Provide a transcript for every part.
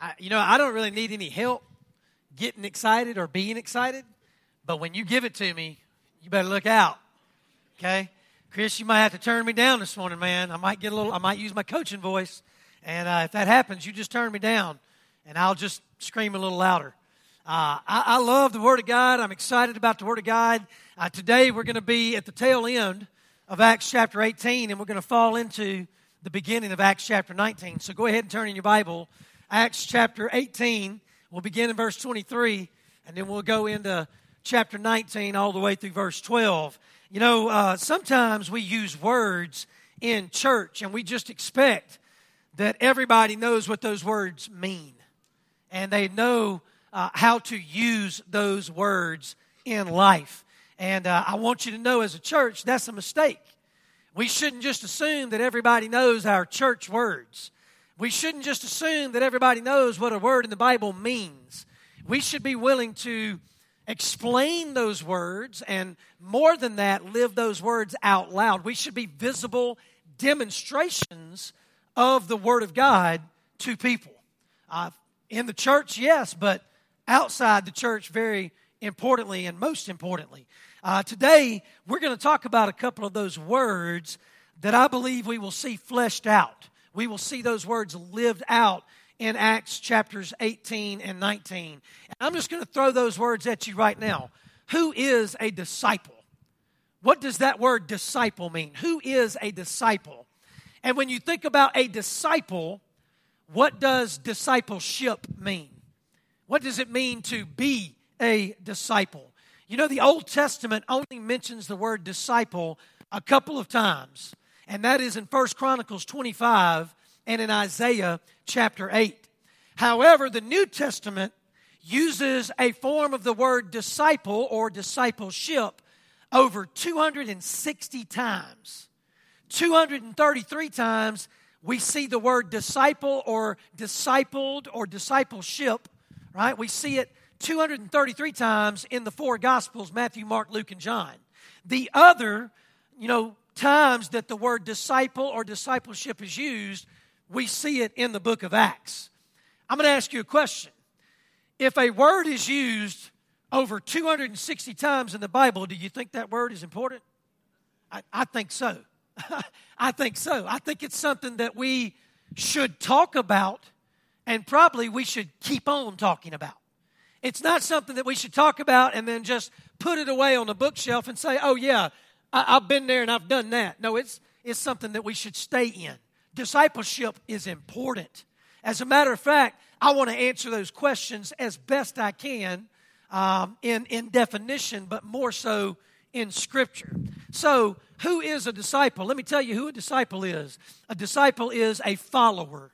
I, you know, I don't really need any help getting excited or being excited, but when you give it to me, you better look out. Okay? Chris, you might have to turn me down this morning, man. I might get a little, I might use my coaching voice. And uh, if that happens, you just turn me down and I'll just scream a little louder. Uh, I, I, love the Word of God. I'm excited about the Word of God. Uh, today we're going to be at the tail end of Acts chapter 18 and we're going to fall into the beginning of Acts chapter 19. So go ahead and turn in your Bible. Acts chapter 18. We'll begin in verse 23 and then we'll go into chapter 19 all the way through verse 12. You know, uh, sometimes we use words in church and we just expect that everybody knows what those words mean and they know uh, how to use those words in life. And uh, I want you to know as a church, that's a mistake. We shouldn't just assume that everybody knows our church words. We shouldn't just assume that everybody knows what a word in the Bible means. We should be willing to explain those words and more than that, live those words out loud. We should be visible demonstrations of the Word of God to people. Uh, in the church, yes, but outside the church, very importantly and most importantly. Uh, today, we're going to talk about a couple of those words that I believe we will see fleshed out. We will see those words lived out in Acts chapters 18 and 19. And I'm just going to throw those words at you right now. Who is a disciple? What does that word disciple mean? Who is a disciple? And when you think about a disciple, what does discipleship mean? What does it mean to be a disciple? You know, the Old Testament only mentions the word disciple a couple of times, and that is in First Chronicles 25 and in Isaiah chapter 8. However, the New Testament uses a form of the word disciple or discipleship over 260 times. 233 times we see the word disciple or discipled or discipleship, right? We see it 233 times in the four Gospels Matthew, Mark, Luke, and John. The other, you know, times that the word disciple or discipleship is used we see it in the book of Acts. I'm going to ask you a question. If a word is used over 260 times in the Bible, do you think that word is important? I, I think so. I think so. I think it's something that we should talk about and probably we should keep on talking about. It's not something that we should talk about and then just put it away on the bookshelf and say, oh, yeah, I, have been there and I've done that. No, it's, it's something that we should stay in discipleship is important. As a matter of fact, I want to answer those questions as best I can um, in, in definition, but more so in Scripture. So, who is a disciple? Let me tell you who a disciple is. A disciple is a follower.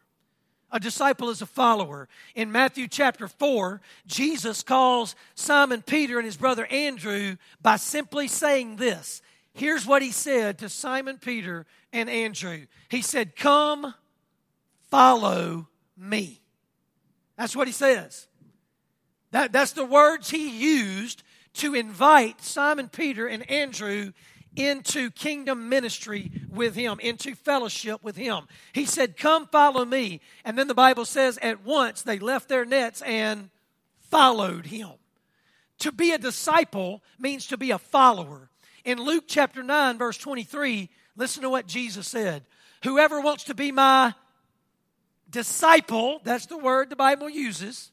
A disciple is a follower. In Matthew chapter 4, Jesus calls Simon Peter and his brother Andrew by simply saying this. Here's what he said to Simon Peter and Andrew. He said, Come, follow me. That's what he says. That, that's the words he used to invite Simon Peter and Andrew into kingdom ministry with him, into fellowship with him. He said, Come follow me. And then the Bible says, at once they left their nets and followed him. To be a disciple means to be a follower. In Luke chapter 9, verse 23, listen to what Jesus said. Whoever wants to be my disciple, that's the word the Bible uses,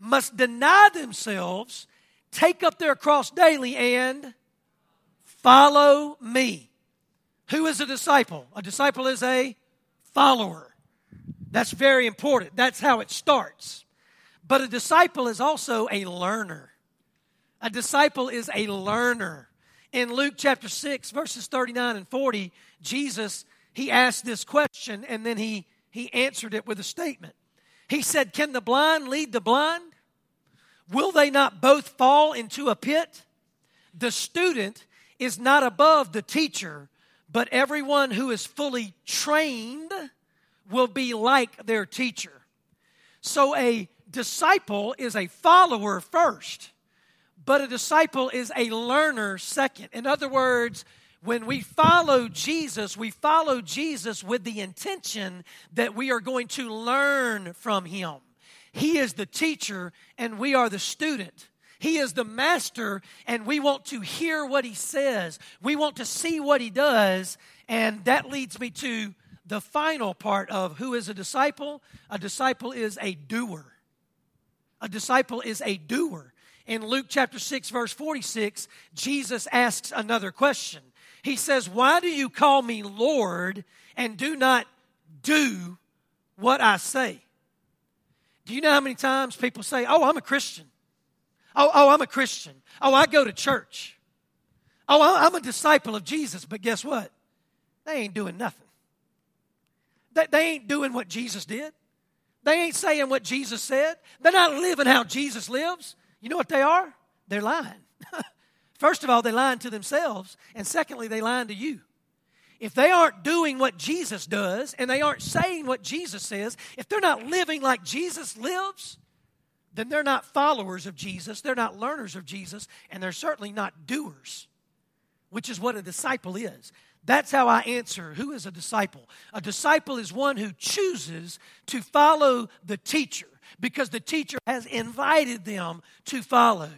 must deny themselves, take up their cross daily, and follow me. Who is a disciple? A disciple is a follower. That's very important. That's how it starts. But a disciple is also a learner. A disciple is a learner in Luke chapter 6, verses 39 and 40, Jesus, he asked this question and then he, he answered it with a statement. He said, Can the blind lead the blind? Will they not both fall into a pit? The student is not above the teacher, but everyone who is fully trained will be like their teacher. So a disciple is a follower first but a disciple is a learner second. In other words, when we follow Jesus, we follow Jesus with the intention that we are going to learn from him. He is the teacher and we are the student. He is the master and we want to hear what he says. We want to see what he does. And that leads me to the final part of who is a disciple. A disciple is a doer. A disciple is a doer. In Luke chapter 6, verse 46, Jesus asks another question. He says, Why do you call me Lord and do not do what I say? Do you know how many times people say, Oh, I'm a Christian? Oh, oh, I'm a Christian. Oh, I go to church. Oh, I'm a disciple of Jesus. But guess what? They ain't doing nothing. They, they ain't doing what Jesus did. They ain't saying what Jesus said. They're not living how Jesus lives. You know what they are? They're lying. First of all, they lying to themselves, and secondly, they lying to you. If they aren't doing what Jesus does and they aren't saying what Jesus says, if they're not living like Jesus lives, then they're not followers of Jesus, they're not learners of Jesus, and they're certainly not doers, which is what a disciple is. That's how I answer who is a disciple. A disciple is one who chooses to follow the teacher because the teacher has invited them to follow.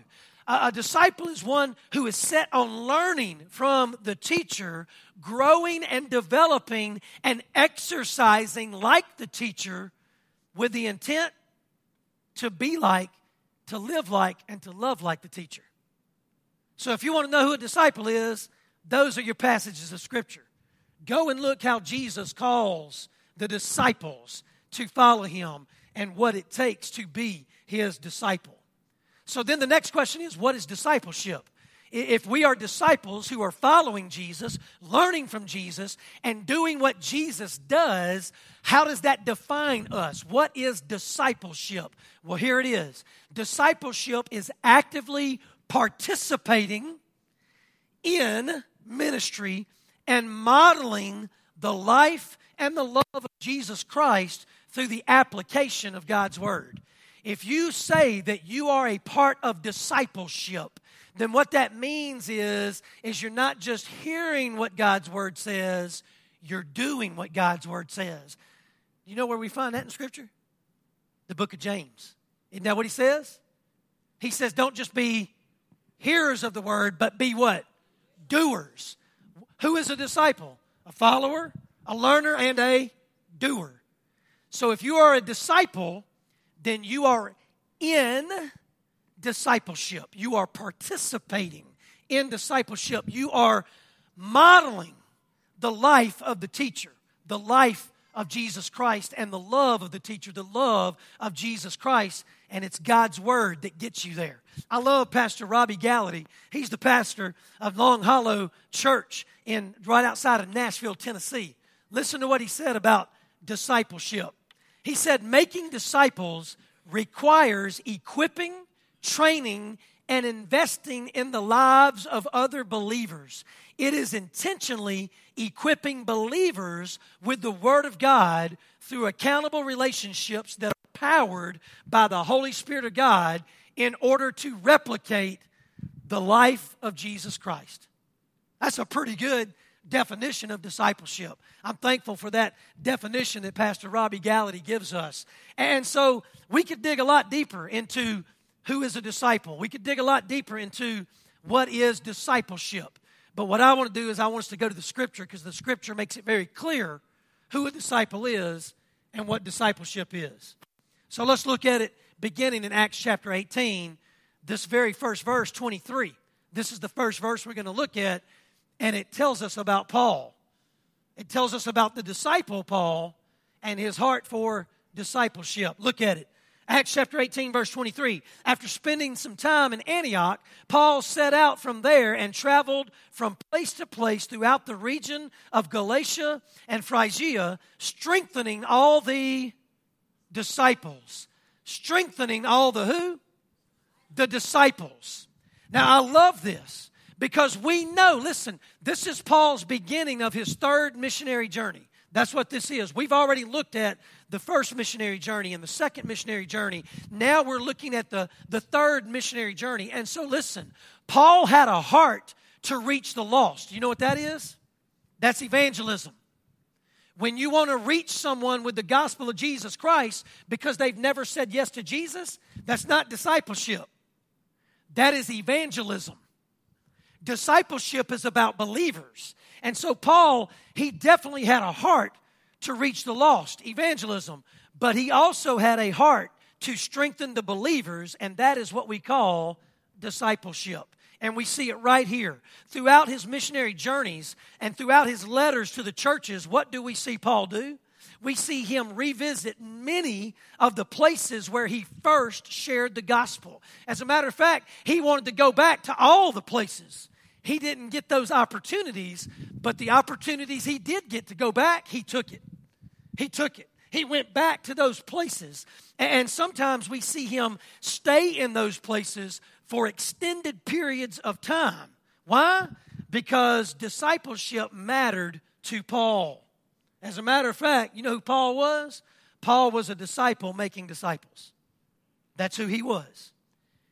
A, disciple is one who is set on learning from the teacher, growing and developing and exercising like the teacher with the intent to be like, to live like, and to love like the teacher. So if you want to know who a disciple is, those are your passages of Scripture. Go and look how Jesus calls the disciples to follow him and what it takes to be his disciple. So then the next question is what is discipleship? If we are disciples who are following Jesus, learning from Jesus, and doing what Jesus does, how does that define us? What is discipleship? Well, here it is discipleship is actively participating in ministry and modeling the life and the love of Jesus Christ through the application of God's Word. If you say that you are a part of discipleship, then what that means is, is you're not just hearing what God's word says, you're doing what God's word says. You know where we find that in Scripture? The book of James. Isn't that what he says? He says, don't just be hearers of the word, but be what? Doers. Who is a disciple? A follower, a learner, and a doer. So if you are a disciple, then you are in discipleship. You are participating in discipleship. You are modeling the life of the teacher, the life of Jesus Christ, and the love of the teacher, the love of Jesus Christ. And it's God's word that gets you there. I love Pastor Robbie Gallaty. He's the pastor of Long Hollow Church in right outside of Nashville, Tennessee. Listen to what he said about discipleship. He said, making disciples requires equipping, training, and investing in the lives of other believers. It is intentionally equipping believers with the Word of God through accountable relationships that are powered by the Holy Spirit of God in order to replicate the life of Jesus Christ. That's a pretty good definition of discipleship. I'm thankful for that definition that Pastor Robbie Gallaty gives us. And so we could dig a lot deeper into who is a disciple. We could dig a lot deeper into what is discipleship. But what I want to do is I want us to go to the scripture because the scripture makes it very clear who a disciple is and what discipleship is. So let's look at it beginning in Acts chapter 18, this very first verse, 23. This is the first verse we're going to look at and it tells us about Paul. It tells us about the disciple Paul and his heart for discipleship. Look at it. Acts chapter 18, verse 23. After spending some time in Antioch, Paul set out from there and traveled from place to place throughout the region of Galatia and Phrygia, strengthening all the disciples. Strengthening all the who? The disciples. Now, I love this because we know, listen, this is Paul's beginning of his third missionary journey. That's what this is. We've already looked at the first missionary journey and the second missionary journey. Now we're looking at the, the third missionary journey. And so, listen, Paul had a heart to reach the lost. You know what that is? That's evangelism. When you want to reach someone with the gospel of Jesus Christ because they've never said yes to Jesus, that's not discipleship. That is evangelism. Discipleship is about believers. And so, Paul, he definitely had a heart to reach the lost, evangelism, but he also had a heart to strengthen the believers, and that is what we call discipleship. And we see it right here. Throughout his missionary journeys and throughout his letters to the churches, what do we see Paul do? We see him revisit many of the places where he first shared the gospel. As a matter of fact, he wanted to go back to all the places. He didn't get those opportunities, but the opportunities he did get to go back, he took it. He took it. He went back to those places. And sometimes we see him stay in those places for extended periods of time. Why? Because discipleship mattered to Paul. As a matter of fact, you know who Paul was? Paul was a disciple making disciples. That's who he was.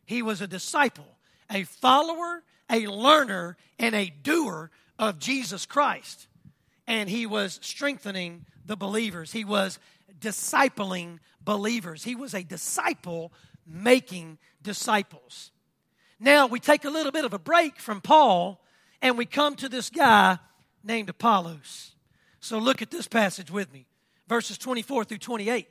He was a disciple, a follower, a learner, and a doer of Jesus Christ. And he was strengthening the believers. He was discipling believers. He was a disciple making disciples. Now we take a little bit of a break from Paul and we come to this guy named Apollos. So look at this passage with me, verses 24 through 28.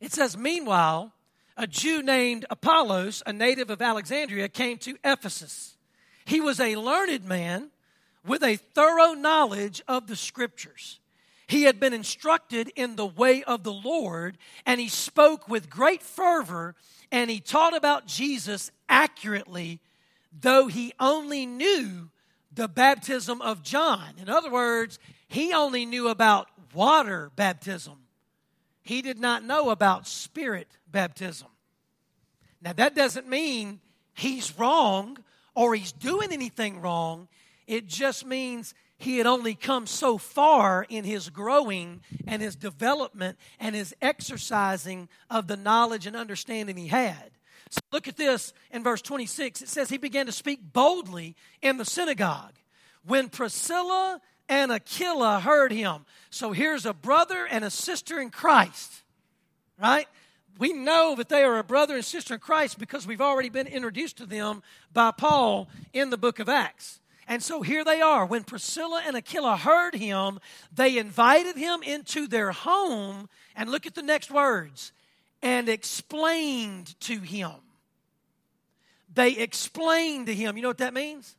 It says, Meanwhile, a Jew named Apollos, a native of Alexandria, came to Ephesus. He was a learned man with a thorough knowledge of the scriptures. He had been instructed in the way of the Lord, and he spoke with great fervor and he taught about Jesus accurately, though he only knew the baptism of John. In other words, he only knew about water baptism. He did not know about spirit baptism. Now, that doesn't mean he's wrong or he's doing anything wrong. It just means he had only come so far in his growing and his development and his exercising of the knowledge and understanding he had. So look at this in verse 26. It says, He began to speak boldly in the synagogue. When Priscilla and Aquila heard him. So here's a brother and a sister in Christ, right? We know that they are a brother and sister in Christ because we've already been introduced to them by Paul in the book of Acts. And so here they are. When Priscilla and Aquila heard him, they invited him into their home. And look at the next words and explained to him. They explained to him. You know what that means?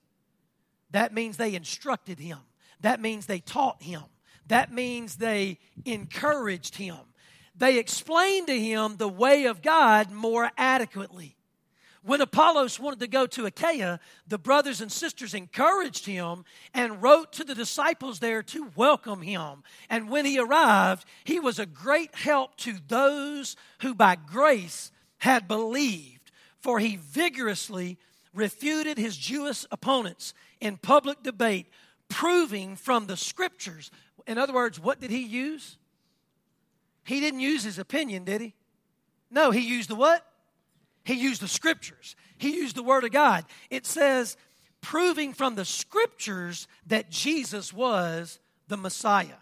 That means they instructed him. That means they taught him. That means they encouraged him. They explained to him the way of God more adequately. When Apollos wanted to go to Achaia, the brothers and sisters encouraged him and wrote to the disciples there to welcome him. And when he arrived, he was a great help to those who by grace had believed, for he vigorously refuted his Jewish opponents in public debate, proving from the scriptures. In other words, what did he use? He didn't use his opinion, did he? No, he used the what? He used the scriptures, he used the word of God. It says, proving from the scriptures that Jesus was the Messiah.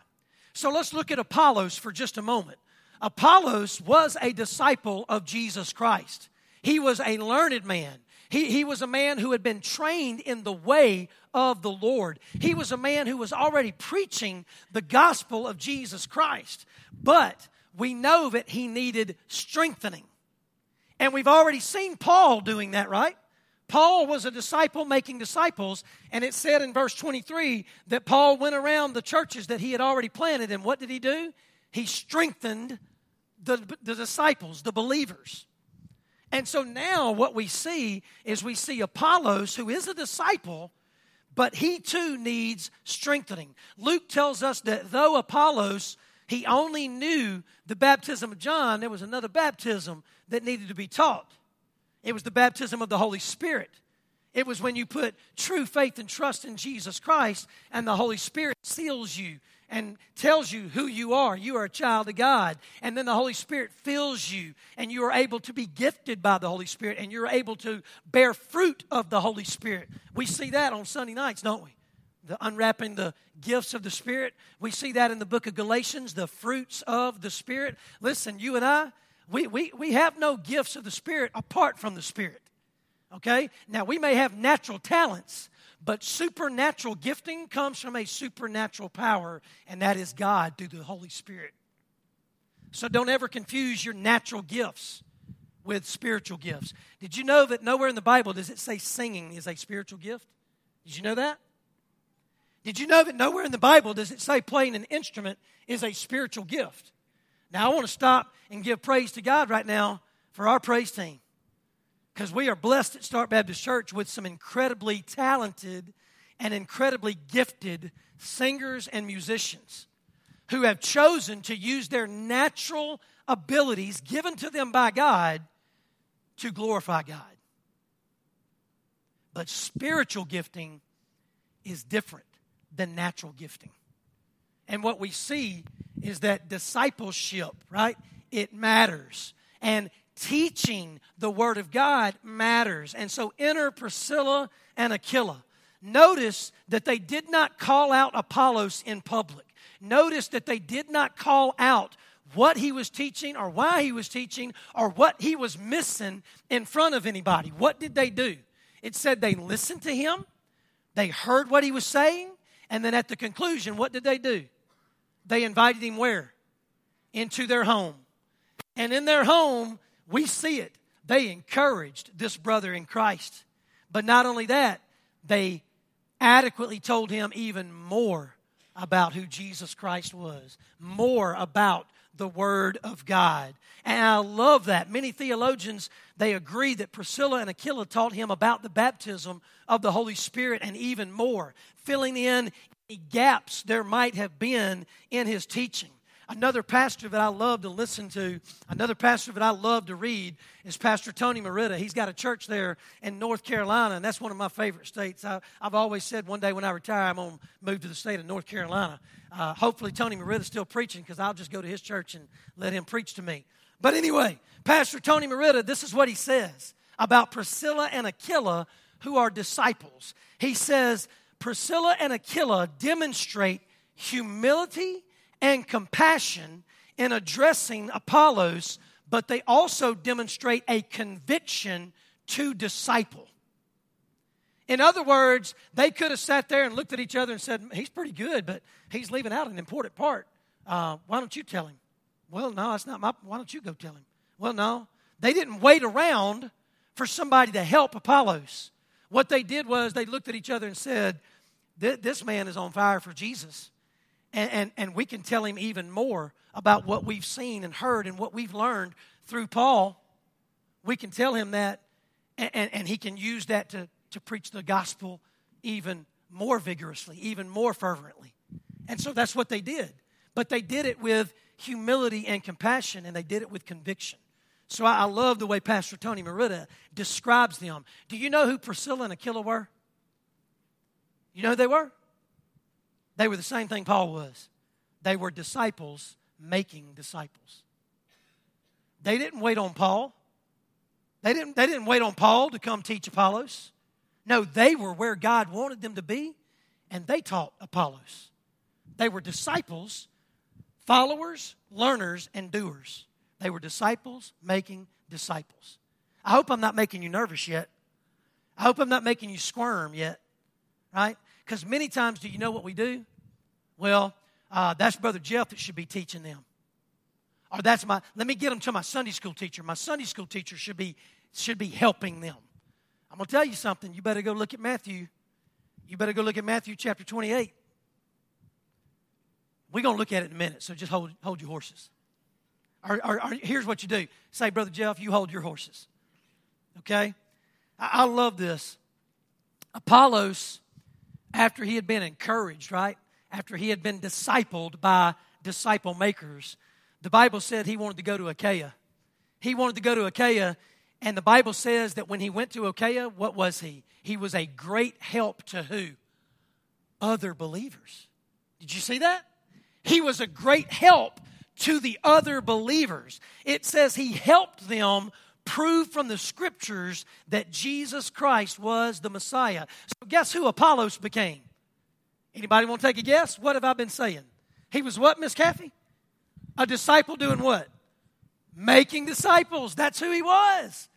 So let's look at Apollos for just a moment. Apollos was a disciple of Jesus Christ. He was a learned man. He, he was a man who had been trained in the way of the Lord. He was a man who was already preaching the gospel of Jesus Christ. But we know that he needed strengthening. And we've already seen Paul doing that, right? Paul was a disciple making disciples, and it said in verse 23 that Paul went around the churches that he had already planted, and what did he do? He strengthened the, the disciples, the believers. And so now what we see is we see Apollos, who is a disciple, but he too needs strengthening. Luke tells us that though Apollos he only knew the baptism of John. There was another baptism that needed to be taught. It was the baptism of the Holy Spirit. It was when you put true faith and trust in Jesus Christ, and the Holy Spirit seals you and tells you who you are. You are a child of God. And then the Holy Spirit fills you, and you are able to be gifted by the Holy Spirit, and you're able to bear fruit of the Holy Spirit. We see that on Sunday nights, don't we? The unwrapping the gifts of the Spirit. We see that in the book of Galatians, the fruits of the Spirit. Listen, you and I, we, we, we have no gifts of the Spirit apart from the Spirit. Okay? Now, we may have natural talents, but supernatural gifting comes from a supernatural power, and that is God through the Holy Spirit. So don't ever confuse your natural gifts with spiritual gifts. Did you know that nowhere in the Bible does it say singing is a spiritual gift? Did you know that? Did you know that nowhere in the Bible does it say playing an instrument is a spiritual gift? Now, I want to stop and give praise to God right now for our praise team because we are blessed at Start Baptist Church with some incredibly talented and incredibly gifted singers and musicians who have chosen to use their natural abilities given to them by God to glorify God. But spiritual gifting is different than natural gifting. And what we see is that discipleship, right? It matters. And teaching the Word of God matters. And so enter Priscilla and Aquila. Notice that they did not call out Apollos in public. Notice that they did not call out what he was teaching or why he was teaching or what he was missing in front of anybody. What did they do? It said they listened to him, they heard what he was saying, and then at the conclusion, what did they do? They invited him where? Into their home. And in their home, we see it. They encouraged this brother in Christ. But not only that, they adequately told him even more about who Jesus Christ was, more about the Word of God. And I love that. Many theologians, they agree that Priscilla and Aquila taught him about the baptism of the Holy Spirit and even more, filling in any gaps there might have been in his teaching. Another pastor that I love to listen to, another pastor that I love to read is Pastor Tony Merida. He's got a church there in North Carolina, and that's one of my favorite states. I, have always said one day when I retire, I'm going to move to the state of North Carolina. Uh, hopefully, Tony Merida's still preaching because I'll just go to his church and let him preach to me. But anyway, Pastor Tony Merida, this is what he says about Priscilla and Aquila, who are disciples. He says, Priscilla and Aquila demonstrate humility and compassion in addressing Apollos, but they also demonstrate a conviction to disciple. In other words, they could have sat there and looked at each other and said, He's pretty good, but he's leaving out an important part. Uh, why don't you tell him? Well, no, that's not my. Why don't you go tell him? Well, no. They didn't wait around for somebody to help Apollos. What they did was they looked at each other and said, This man is on fire for Jesus. And, and, and we can tell him even more about what we've seen and heard and what we've learned through Paul. We can tell him that, and, and, and he can use that to, to preach the gospel even more vigorously, even more fervently. And so that's what they did. But they did it with humility and compassion, and they did it with conviction. So I, I love the way Pastor Tony Merida describes them. Do you know who Priscilla and Aquila were? You know who they were? They were the same thing Paul was. They were disciples making disciples. They didn't wait on Paul. They didn't, they didn't wait on Paul to come teach Apollos. No, they were where God wanted them to be, and they taught Apollos. They were disciples, followers, learners, and doers. They were disciples making disciples. I hope I'm not making you nervous yet. I hope I'm not making you squirm yet, right? Because many times, do you know what we do? Well, uh, that's Brother Jeff that should be teaching them. Or that's my, let me get them to my Sunday school teacher. My Sunday school teacher should be, should be helping them. I'm going to tell you something. You better go look at Matthew. You better go look at Matthew chapter 28. We're going to look at it in a minute, so just hold, hold your horses. Or, or, or here's what you do say, Brother Jeff, you hold your horses. Okay? I, I love this. Apollos after he had been encouraged, right? After he had been discipled by disciple makers, the Bible said he wanted to go to Achaia. He wanted to go to Achaia, and the Bible says that when he went to Achaia, what was he? He was a great help to who? Other believers. Did you see that? He was a great help to the other believers. It says he helped them prove from the scriptures that Jesus Christ was the Messiah. So guess who Apollos became? Anybody want to take a guess? What have I been saying? He was what, Miss Kathy? A disciple doing what? Making disciples. That's who he was.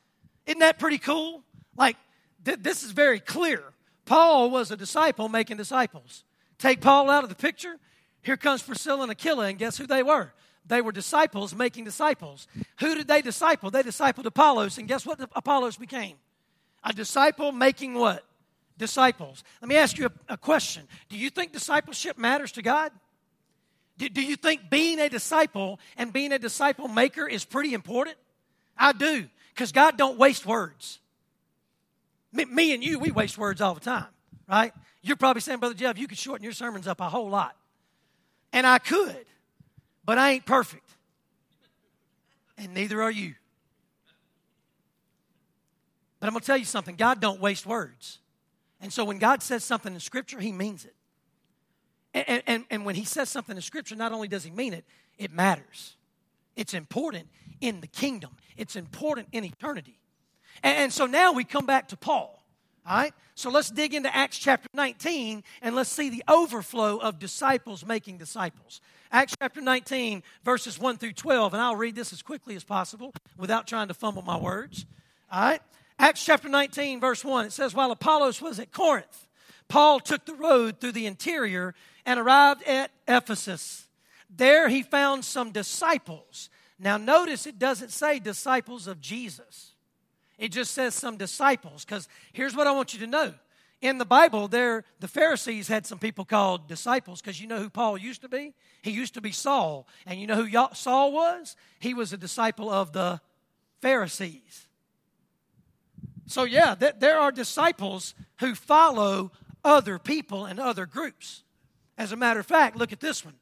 Isn't that pretty cool? Like, th- this is very clear. Paul was a disciple making disciples. Take Paul out of the picture. Here comes Priscilla and Aquila, and guess who they were? They were disciples making disciples. Who did they disciple? They discipled Apollos, and guess what Apollos became? A disciple making what? Disciples. Let me ask you a, a question. Do you think discipleship matters to God? Do, do you think being a disciple and being a disciple maker is pretty important? I do, because God don't waste words. Me, me and you, we waste words all the time, right? You're probably saying, Brother Jeff, you could shorten your sermons up a whole lot. And I could, but I ain't perfect. And neither are you. But I'm going to tell you something God don't waste words. And so when God says something in Scripture, He means it. And, and, and when He says something in Scripture, not only does He mean it, it matters. It's important in the kingdom, it's important in eternity. And, and so now we come back to Paul. All right? So let's dig into Acts chapter 19 and let's see the overflow of disciples making disciples. Acts chapter 19, verses 1 through 12, and I'll read this as quickly as possible without trying to fumble my words. All right? Acts chapter 19, verse 1, it says, While Apollos was at Corinth, Paul took the road through the interior and arrived at Ephesus. There he found some disciples. Now, notice it doesn't say disciples of Jesus, it just says some disciples, because here's what I want you to know in the Bible, there the Pharisees had some people called disciples because you know who Paul used to be? He used to be Saul. And you know who Saul was? He was a disciple of the Pharisees. So, yeah, there are disciples who follow other people and other groups. As a matter of fact, look at this one.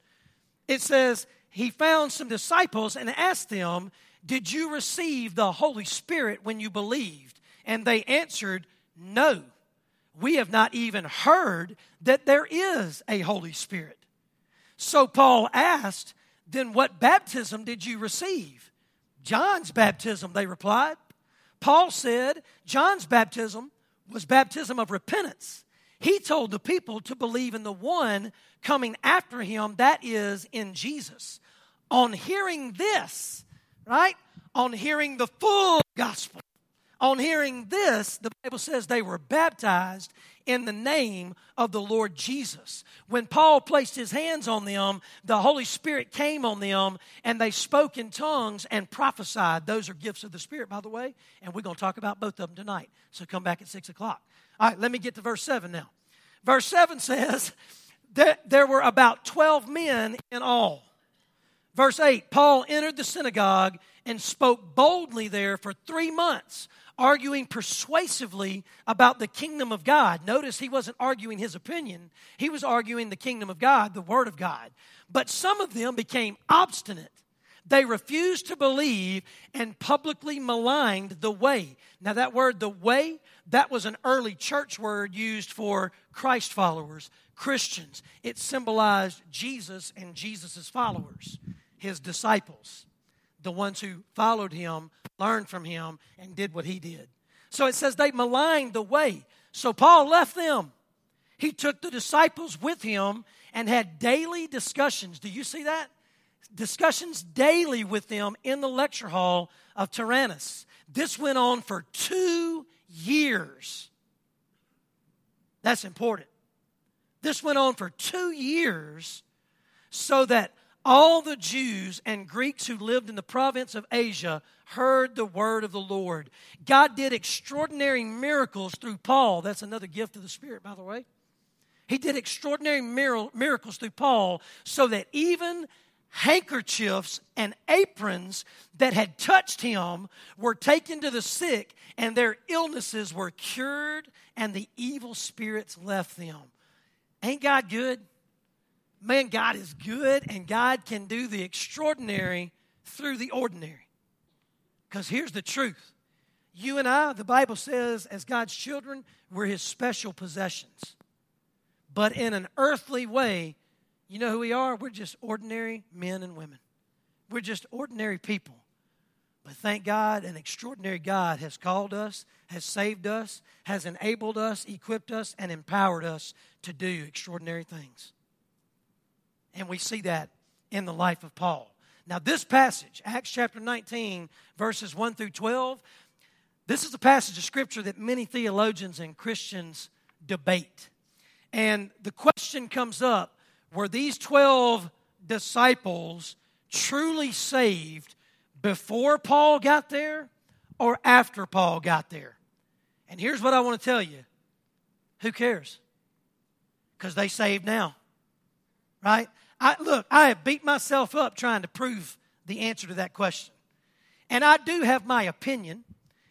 It says, He found some disciples and asked them, Did you receive the Holy Spirit when you believed? And they answered, No we have not even heard that there is a Holy Spirit. So Paul asked, Then what baptism did you receive? John's baptism, they replied. Paul said, John's baptism was baptism of repentance. He told the people to believe in the one coming after him, that is, in Jesus. On hearing this, right? On hearing the full gospel, on hearing this, the Bible says they were baptized in the name of the Lord Jesus. When Paul placed his hands on them, the Holy Spirit came on them and they spoke in tongues and prophesied. Those are gifts of the Spirit, by the way, and we're going to talk about both of them tonight. So come back at 6 o'clock. All right, let me get to verse 7 now. Verse 7 says that there were about 12 men in all. Verse 8 Paul entered the synagogue and spoke boldly there for three months arguing persuasively about the kingdom of God. Notice he wasn't arguing his opinion, he was arguing the kingdom of God, the word of God. But some of them became obstinate. They refused to believe and publicly maligned the way. Now, that word, the way, that was an early church word used for Christ followers, Christians. It symbolized Jesus and Jesus' followers, his disciples the ones who followed him, learned from him, and did what he did. So it says they maligned the way. So Paul left them. He took the disciples with him and had daily discussions. Do you see that? Discussions daily with them in the lecture hall of Tyrannus. This went on for two years. That's important. This went on for two years so that all the Jews and Greeks who lived in the province of Asia heard the word of the Lord. God did extraordinary miracles through Paul. That's another gift of the Spirit, by the way. He did extraordinary miracles through Paul so that even handkerchiefs and aprons that had touched him were taken to the sick and their illnesses were cured and the evil spirits left them. Ain't God good? man, God is good and God can do the extraordinary through the ordinary. Because here's the truth you and I, the Bible says, as God's children, we're His special possessions. But in an earthly way, You know who we are? We're just ordinary men and women. We're just ordinary people. But thank God, an extraordinary God has called us, has saved us, has enabled us, equipped us, and empowered us to do extraordinary things. And we see that in the life of Paul. Now, this passage, Acts chapter 19, verses 1 through 12, this is a passage of scripture that many theologians and Christians debate. And the question comes up were these 12 disciples truly saved before Paul got there or after Paul got there? And here's what I want to tell you who cares? Because they saved now, right? I, look, I have beat myself up trying to prove the answer to that question. And I do have my opinion,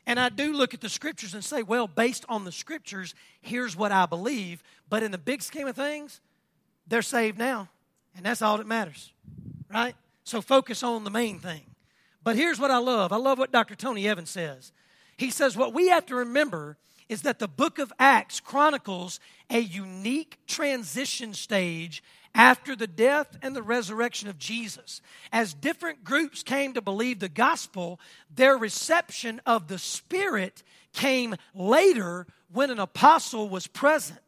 and I do look at the scriptures and say, well, based on the scriptures, here's what I believe. But in the big scheme of things, they're saved now, and that's all that matters, right? So focus on the main thing. But here's what I love I love what Dr. Tony Evans says. He says, What we have to remember is that the book of Acts chronicles a unique transition stage after the death and the resurrection of Jesus. As different groups came to believe the gospel, their reception of the Spirit came later when an apostle was present.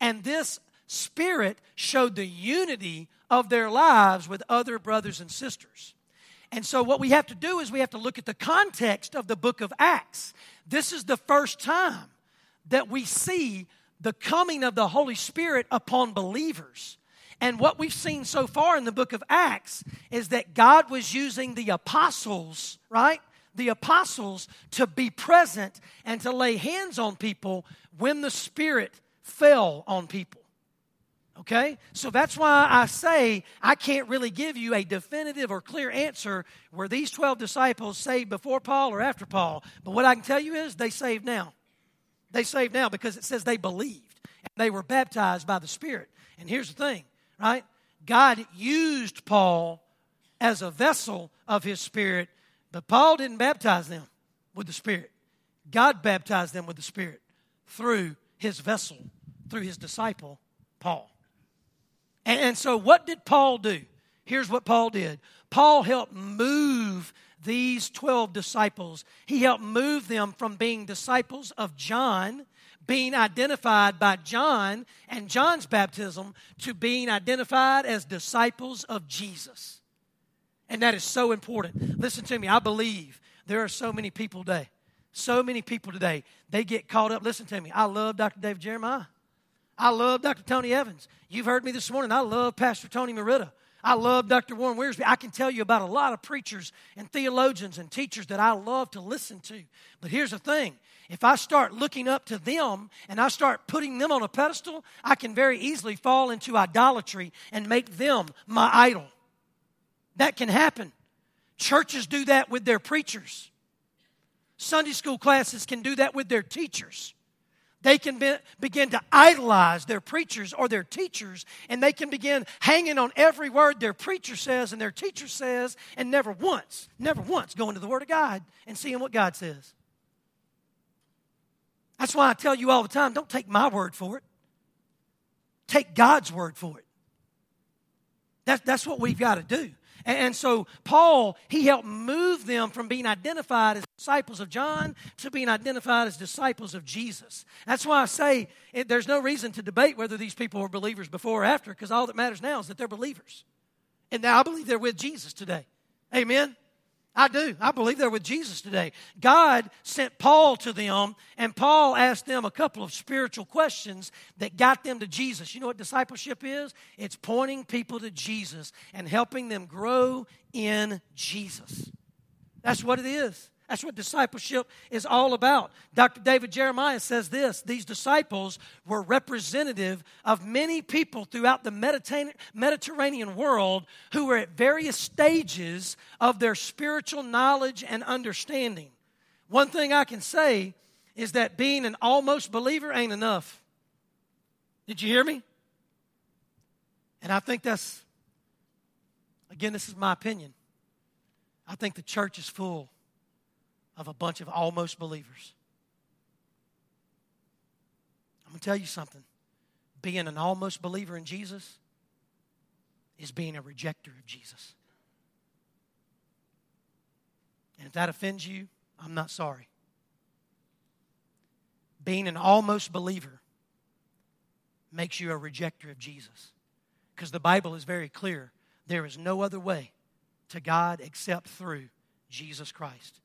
And this Spirit showed the unity of their lives with other brothers and sisters. And so, what we have to do is we have to look at the context of the book of Acts. This is the first time that we see the coming of the Holy Spirit upon believers. And what we've seen so far in the book of Acts is that God was using the apostles, right? The apostles to be present and to lay hands on people when the Spirit fell on people. Okay? So that's why I say I can't really give you a definitive or clear answer were these 12 disciples saved before Paul or after Paul. But what I can tell you is they saved now. They saved now because it says they believed and they were baptized by the Spirit. And here's the thing right? God used Paul as a vessel of his spirit, but Paul didn't baptize them with the Spirit. God baptized them with the Spirit through his vessel, through his disciple, Paul. And, so, what did Paul do? Here's what Paul did Paul helped move these 12 disciples, he helped move them from being disciples of John being identified by John and John's baptism to being identified as disciples of Jesus. And that is so important. Listen to me, I believe there are so many people today, so many people today, they get caught up. Listen to me, I love Dr. David Jeremiah. I love Dr. Tony Evans. You've heard me this morning. I love Pastor Tony Merida. I love Dr. Warren Wiersbe. I can tell you about a lot of preachers and theologians and teachers that I love to listen to. But here's the thing if I start looking up to them and I start putting them on a pedestal, I can very easily fall into idolatry and make them my idol. That can happen. Churches do that with their preachers. Sunday school classes can do that with their teachers. They can be, begin to idolize their preachers or their teachers, and they can begin hanging on every word their preacher says and their teacher says, and never once, never once going to the Word of God and seeing what God says. That's why I tell you all the time don't take my word for it, take God's word for it. That's, that's what we've got to do. And, so, Paul, he helped move them from being identified as disciples of John to being identified as disciples of Jesus. That's why I say it, there's no reason to debate whether these people were believers before or after, because all that matters now is that they're believers. And now I believe they're with Jesus today. Amen. I do. I believe they're with Jesus today. God sent Paul to them, and Paul asked them a couple of spiritual questions that got them to Jesus. You know what discipleship is? It's pointing people to Jesus and helping them grow in Jesus. That's what it is. That's what discipleship is all about. Dr. David Jeremiah says this these disciples were representative of many people throughout the Mediterranean world who were at various stages of their spiritual knowledge and understanding. One thing I can say is that being an almost believer ain't enough. Did you hear me? And I think that's, again, this is my opinion. I think the church is full of a bunch of almost believers. I'm going to tell you something. Being an almost believer in Jesus is being a rejecter of Jesus. And if that offends you, I'm not sorry. Being an almost believer makes you a rejecter of Jesus. Because the Bible is very clear there is no other way to God except through Jesus Christ.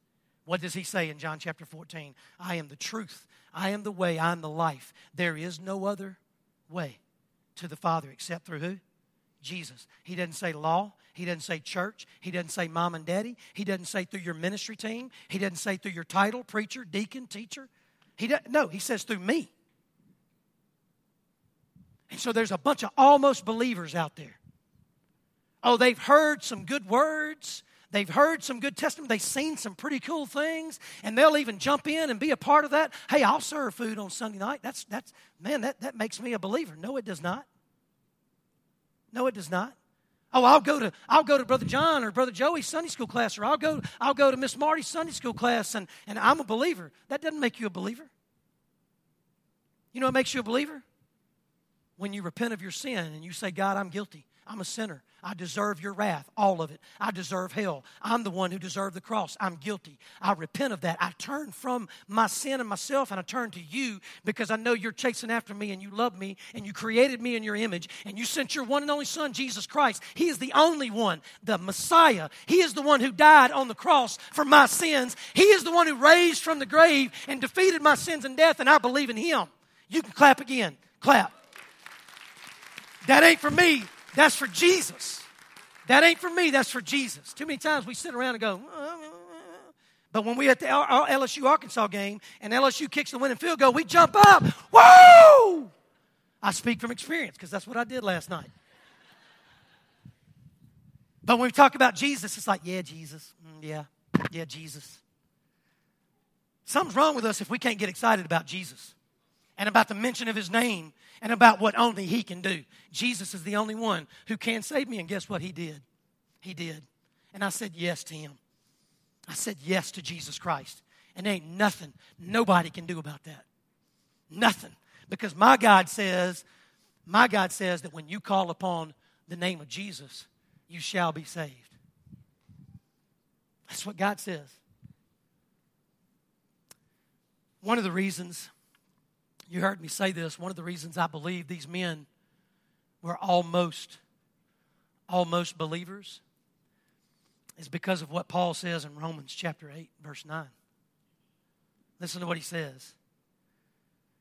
What does he say in John chapter 14? I am the truth. I am the way. I am the life. There is no other way to the Father except through who? Jesus. He doesn't say law. He doesn't say church. He doesn't say mom and daddy. He doesn't say through your ministry team. He doesn't say through your title, preacher, deacon, teacher. He doesn't, no, he says through me. And so there's a bunch of almost believers out there. Oh, they've heard some good words. They've heard some good testimony. They've seen some pretty cool things, and they'll even jump in and be a part of that. Hey, I'll serve food on Sunday night. That's that's man, that, that makes me a believer. No, it does not. No, it does not. Oh, I'll go to I'll go to Brother John or Brother Joey's Sunday school class, or I'll go I'll go to Miss Marty's Sunday school class, and, and I'm a believer. That doesn't make you a believer. You know what makes you a believer? When you repent of your sin and you say, God, I'm guilty. I'm a sinner. I deserve your wrath, all of it. I deserve hell. I'm the one who deserved the cross. I'm guilty. I repent of that. I turn from my sin and myself and I turn to you because I know you're chasing after me and you love me and you created me in your image and you sent your one and only Son, Jesus Christ. He is the only one, the Messiah. He is the one who died on the cross for my sins. He is the one who raised from the grave and defeated my sins and death, and I believe in Him. You can clap again. Clap. That ain't for me. That's for Jesus. That ain't for me, that's for Jesus. Too many times we sit around and go, uh, but when we at the LSU Arkansas game and LSU kicks the winning field goal, we jump up. Whoa! I speak from experience because that's what I did last night. But when we talk about Jesus, it's like, yeah, Jesus. Mm, yeah, yeah, Jesus. Something's wrong with us if we can't get excited about Jesus and about the mention of his name and about what only He can do. Jesus is the only one who can save me, and guess what He did? He did. And I said yes to Him. I said yes to Jesus Christ. And ain't nothing nobody can do about that. Nothing. Because my God says, my God says that when you call upon the name of Jesus, you shall be saved. That's what God says. One of the reasons you heard me say this. One of the reasons I believe these men were almost, almost believers is because of what Paul says in Romans chapter 8, verse 9. Listen to what he says.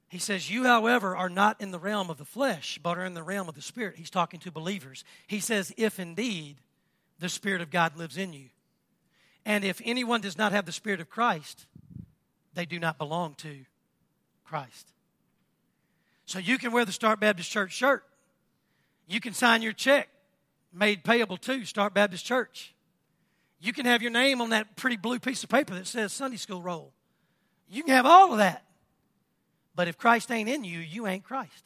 He says, You, however, are not in the realm of the flesh, but are in the realm of the Spirit. He's talking to believers. He says, If indeed the Spirit of God lives in you. And if anyone does not have the Spirit of Christ, they do not belong to Christ. So you can wear the Start Baptist Church shirt. You can sign your check made payable to Start Baptist Church. You can have your name on that pretty blue piece of paper that says Sunday School Roll. You can have all of that. But if Christ ain't in you, you ain't Christ.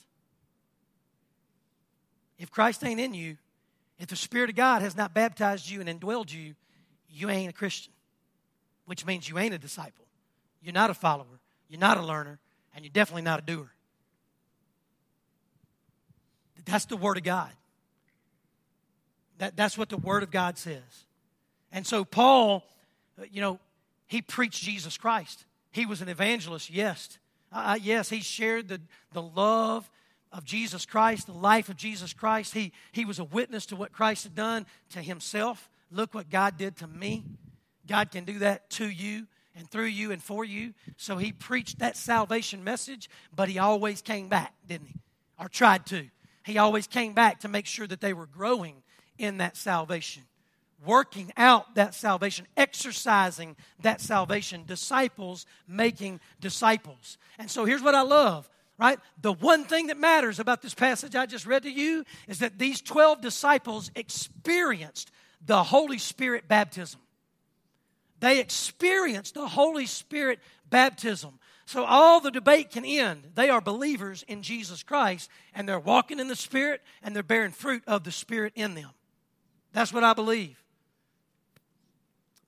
If Christ ain't in you, if the Spirit of God has not baptized you and indwelled you, you ain't a Christian, which means you ain't a disciple. You're not a follower. You're not a learner, and you're definitely not a doer. That's the Word of God. That, that's what the Word of God says. And so, Paul, you know, he preached Jesus Christ. He was an evangelist, yes. Uh, uh, yes, he shared the, the love of Jesus Christ, the life of Jesus Christ. He, he was a witness to what Christ had done to himself. Look what God did to me. God can do that to you and through you and for you. So he preached that salvation message, but he always came back, didn't he? Or tried to he always came back to make sure that they were growing in that salvation, working out that salvation, exercising that salvation, disciples making disciples. And so here's what I love, right? The one thing that matters about this passage I just read to you is that these 12 disciples experienced the Holy Spirit baptism. They experienced the Holy Spirit baptism. So all the debate can end. They are believers in Jesus Christ, and they're walking in the Spirit, and they're bearing fruit of the Spirit in them. That's what I believe.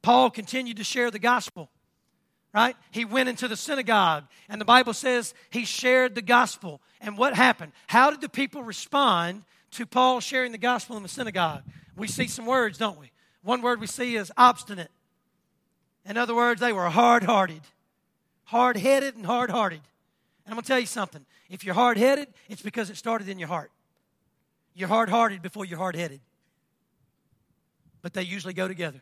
Paul continued to share the gospel, right? He went into the synagogue, and the Bible says he shared the gospel. And what happened? How did the people respond to Paul sharing the gospel in the synagogue, we see some words, don't we? One word we see is obstinate. In other words, they were hard hearted, hard headed, and hard hearted. And I'm going to tell you something. If you're hard headed, it's because it started in your heart. You're hard hearted before you're hard headed. But they usually go together.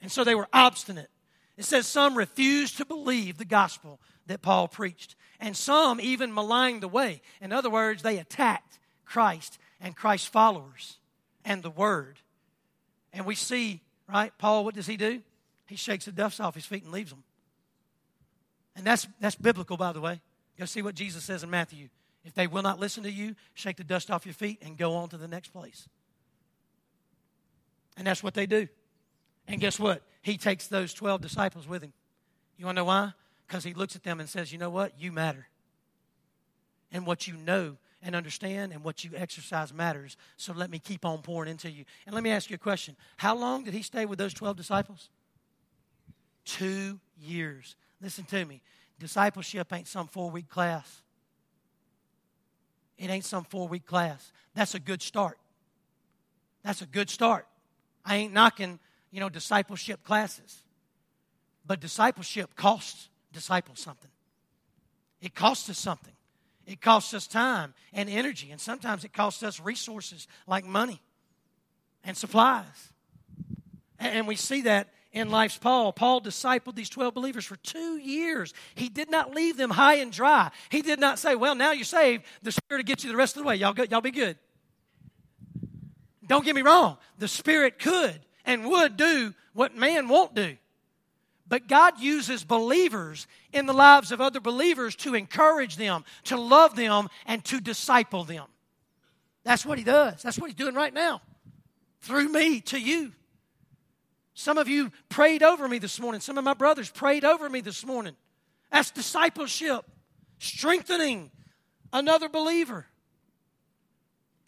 And so they were obstinate. It says some refused to believe the gospel that Paul preached, and some even maligned the way. In other words, they attacked Christ and Christ's followers and the word. And we see, right, Paul, what does he do? He shakes the dust off his feet and leaves them. And that's, that's biblical, by the way. Go see what Jesus says in Matthew. If they will not listen to you, shake the dust off your feet and go on to the next place. And that's what they do. And guess what? He takes those 12 disciples with him. You want to know why? Because he looks at them and says, You know what? You matter. And what you know and understand and what you exercise matters. So let me keep on pouring into you. And let me ask you a question How long did he stay with those 12 disciples? Two years. Listen to me. Discipleship ain't some four week class. It ain't some four week class. That's a good start. That's a good start. I ain't knocking, you know, discipleship classes. But discipleship costs disciples something. It costs us something. It costs us time and energy, and sometimes it costs us resources like money and supplies. And we see that in life's Paul. Paul discipled these 12 believers for two years. He did not leave them high and dry. He did not say, Well, now you're saved. The Spirit will get you the rest of the way. Y'all, go, y'all be good. Don't get me wrong. The Spirit could and would do what man won't do. But God uses believers in the lives of other believers to encourage them, to love them, and to disciple them. That's what He does. That's what He's doing right now through me to you. Some of you prayed over me this morning. Some of my brothers prayed over me this morning. That's discipleship, strengthening another believer.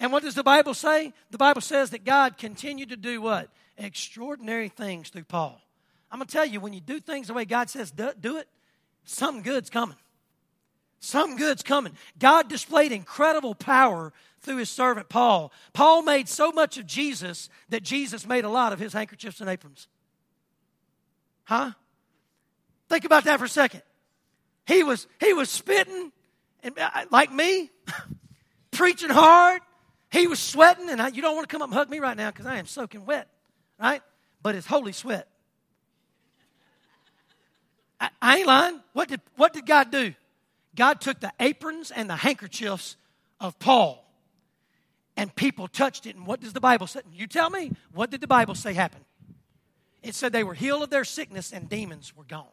And what does the Bible say? The Bible says that God continued to do what? Extraordinary things through Paul. I'm going to tell you, when you do things the way God says do, do it, something good's coming. Something good's coming. God displayed incredible power through his servant Paul. Paul made so much of Jesus that Jesus made a lot of his handkerchiefs and aprons. Huh? Think about that for a second. He was he was spitting and uh, like me, preaching hard. He was sweating, and I, you don't want to come up and hug me right now because I am soaking wet, right? But it's holy sweat. I, I ain't lying. What did, what did God do? God took the aprons and the handkerchiefs of Paul, and people touched it. And what does the Bible say? You tell me, what did the Bible say happened? It said they were healed of their sickness and demons were gone.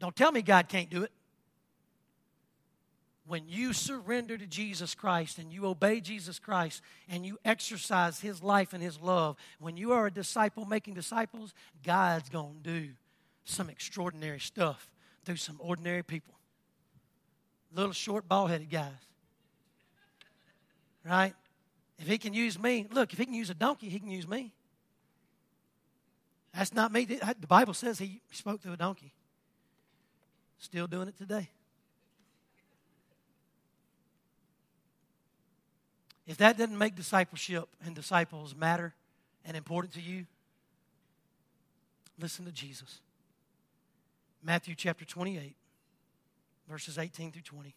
Don't tell me God can't do it. When you surrender to Jesus Christ and you obey Jesus Christ and you exercise His life and His love, when you are a disciple making disciples, God's going to do some extraordinary stuff through some ordinary people. Little short, bald headed guys. Right? If he can use me, look, if he can use a donkey, he can use me. That's not me. The Bible says he spoke to a donkey. Still doing it today. If that doesn't make discipleship and disciples matter and important to you, listen to Jesus. Matthew chapter 28, verses 18 through 20.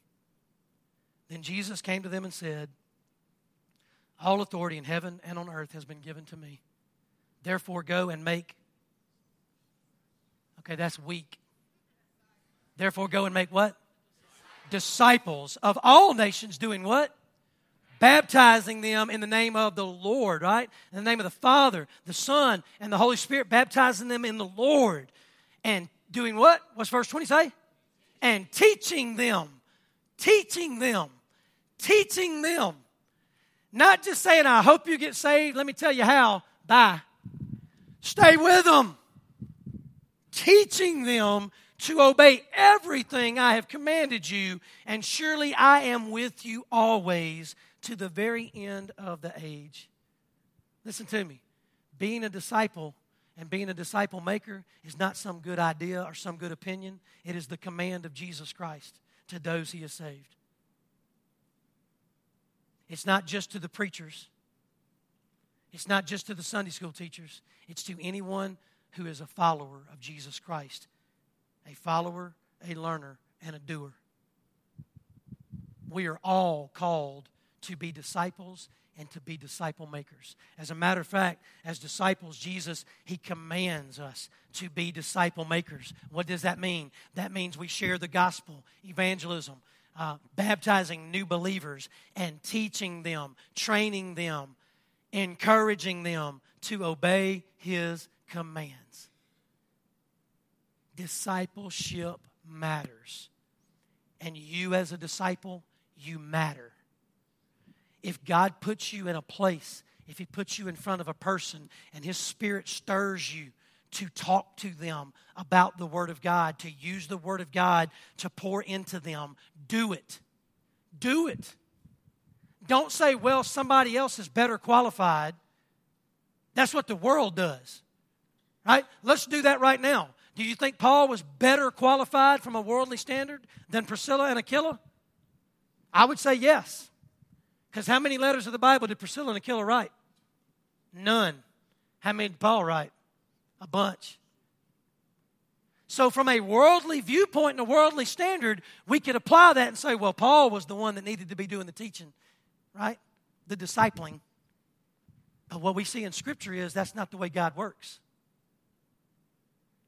Then Jesus came to them and said, All authority in heaven and on earth has been given to me. Therefore, go and make. Okay, that's weak. Therefore, go and make what? Disciples of all nations, doing what? Baptizing them in the name of the Lord, right? In the name of the Father, the Son, and the Holy Spirit, baptizing them in the Lord. And doing what? What's verse 20 say? And teaching them, teaching them, teaching them. Not just saying, I hope you get saved. Let me tell you how. Bye. Stay with them. Teaching them to obey everything I have commanded you, and surely I am with you always to the very end of the age. Listen to me. Being a disciple and being a disciple maker is not some good idea or some good opinion. It is the command of Jesus Christ to those he has saved. It's not just to the preachers, it's not just to the Sunday school teachers, it's to anyone who is a follower of Jesus Christ a follower, a learner, and a doer. We are all called to be disciples and to be disciple makers. As a matter of fact, as disciples, Jesus, He commands us to be disciple makers. What does that mean? That means we share the gospel, evangelism, uh, baptizing new believers, and teaching them, training them, encouraging them to obey His commands. Discipleship matters. And you, as a disciple, you matter if God puts you in a place, if He puts you in front of a person and His Spirit stirs you to talk to them about the Word of God, to use the Word of God to pour into them, do it. Do it. Don't say, well, somebody else is better qualified. That's what the world does. Right? Let's do that right now. Do you think Paul was better qualified from a worldly standard than Priscilla and Aquila? I would say yes. Because how many letters of the Bible did Priscilla and Aquila write? None. How many did Paul write? A bunch. So, from a worldly viewpoint and a worldly standard, we could apply that and say, well, Paul was the one that needed to be doing the teaching, right? The discipling. But what we see in Scripture is that's not the way God works.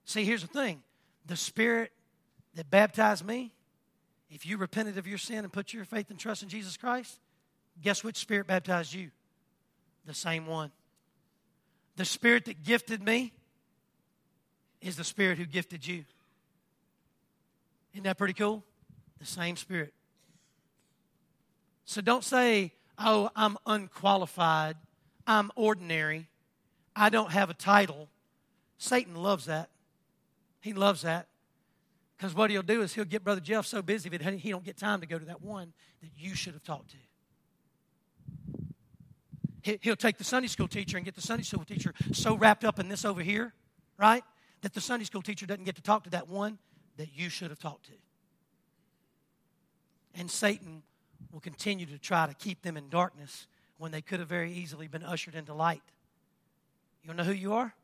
See, here's the thing the Spirit that baptized me, if you repented of your sin and put your faith and trust in Jesus Christ, Guess which spirit baptized you? The same one. The spirit that gifted me is the spirit who gifted you. Isn't that pretty cool? The same spirit. So don't say, oh, I'm unqualified, I'm ordinary, I don't have a title. Satan loves that. He loves that. Because what he'll do is he'll get Brother Jeff so busy that he don't get time to go to that one that you should have talked to he'll take the Sunday school teacher and get the Sunday school teacher so wrapped up in this over here, right? That the Sunday school teacher doesn't get to talk to that one that you should have talked to. And Satan will continue to try to keep them in darkness when they could have very easily been ushered into light. You know who you are?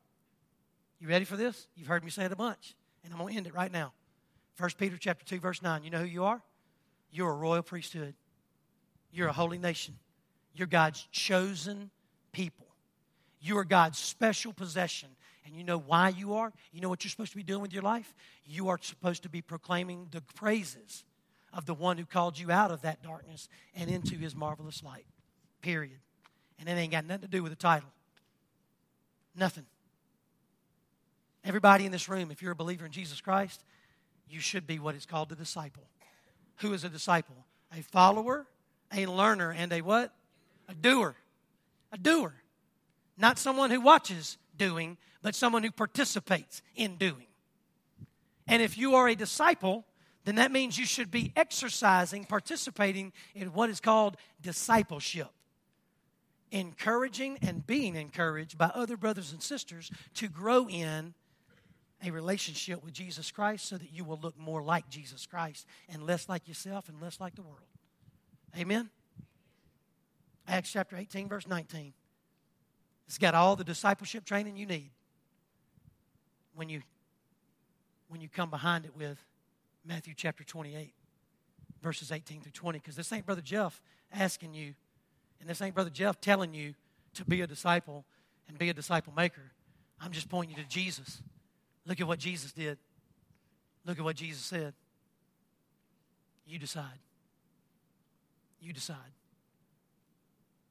You ready for this? You've heard me say it a bunch, and I'm going to end it right now. 1 Peter chapter 2 verse 9. You know who you are? You're a royal priesthood. You're a holy nation. You're God's chosen people. You are God's special possession. And you know why you are? You know what you're supposed to be doing with your life? You are supposed to be proclaiming the praises of the one who called you out of that darkness and into his marvelous light. Period. And it ain't got nothing to do with the title. Nothing. Everybody in this room, if you're a believer in Jesus Christ, you should be what is called a disciple. Who is a disciple? A follower, a learner, and a what? A doer. A doer. Not someone who watches doing, but someone who participates in doing. And if you are a disciple, then that means you should be exercising, participating in what is called discipleship. Encouraging and being encouraged by other brothers and sisters to grow in a relationship with Jesus Christ so that you will look more like Jesus Christ and less like yourself and less like the world. Amen? Acts chapter 18, verse 19. It's got all the discipleship training you need when you when you come behind it with Matthew chapter 28, verses 18 through 20. Because this ain't Brother Jeff asking you, and this ain't Brother Jeff telling you to be a disciple and be a disciple maker. I'm just pointing you to Jesus. Look at what Jesus did. Look at what Jesus said. You decide. You decide.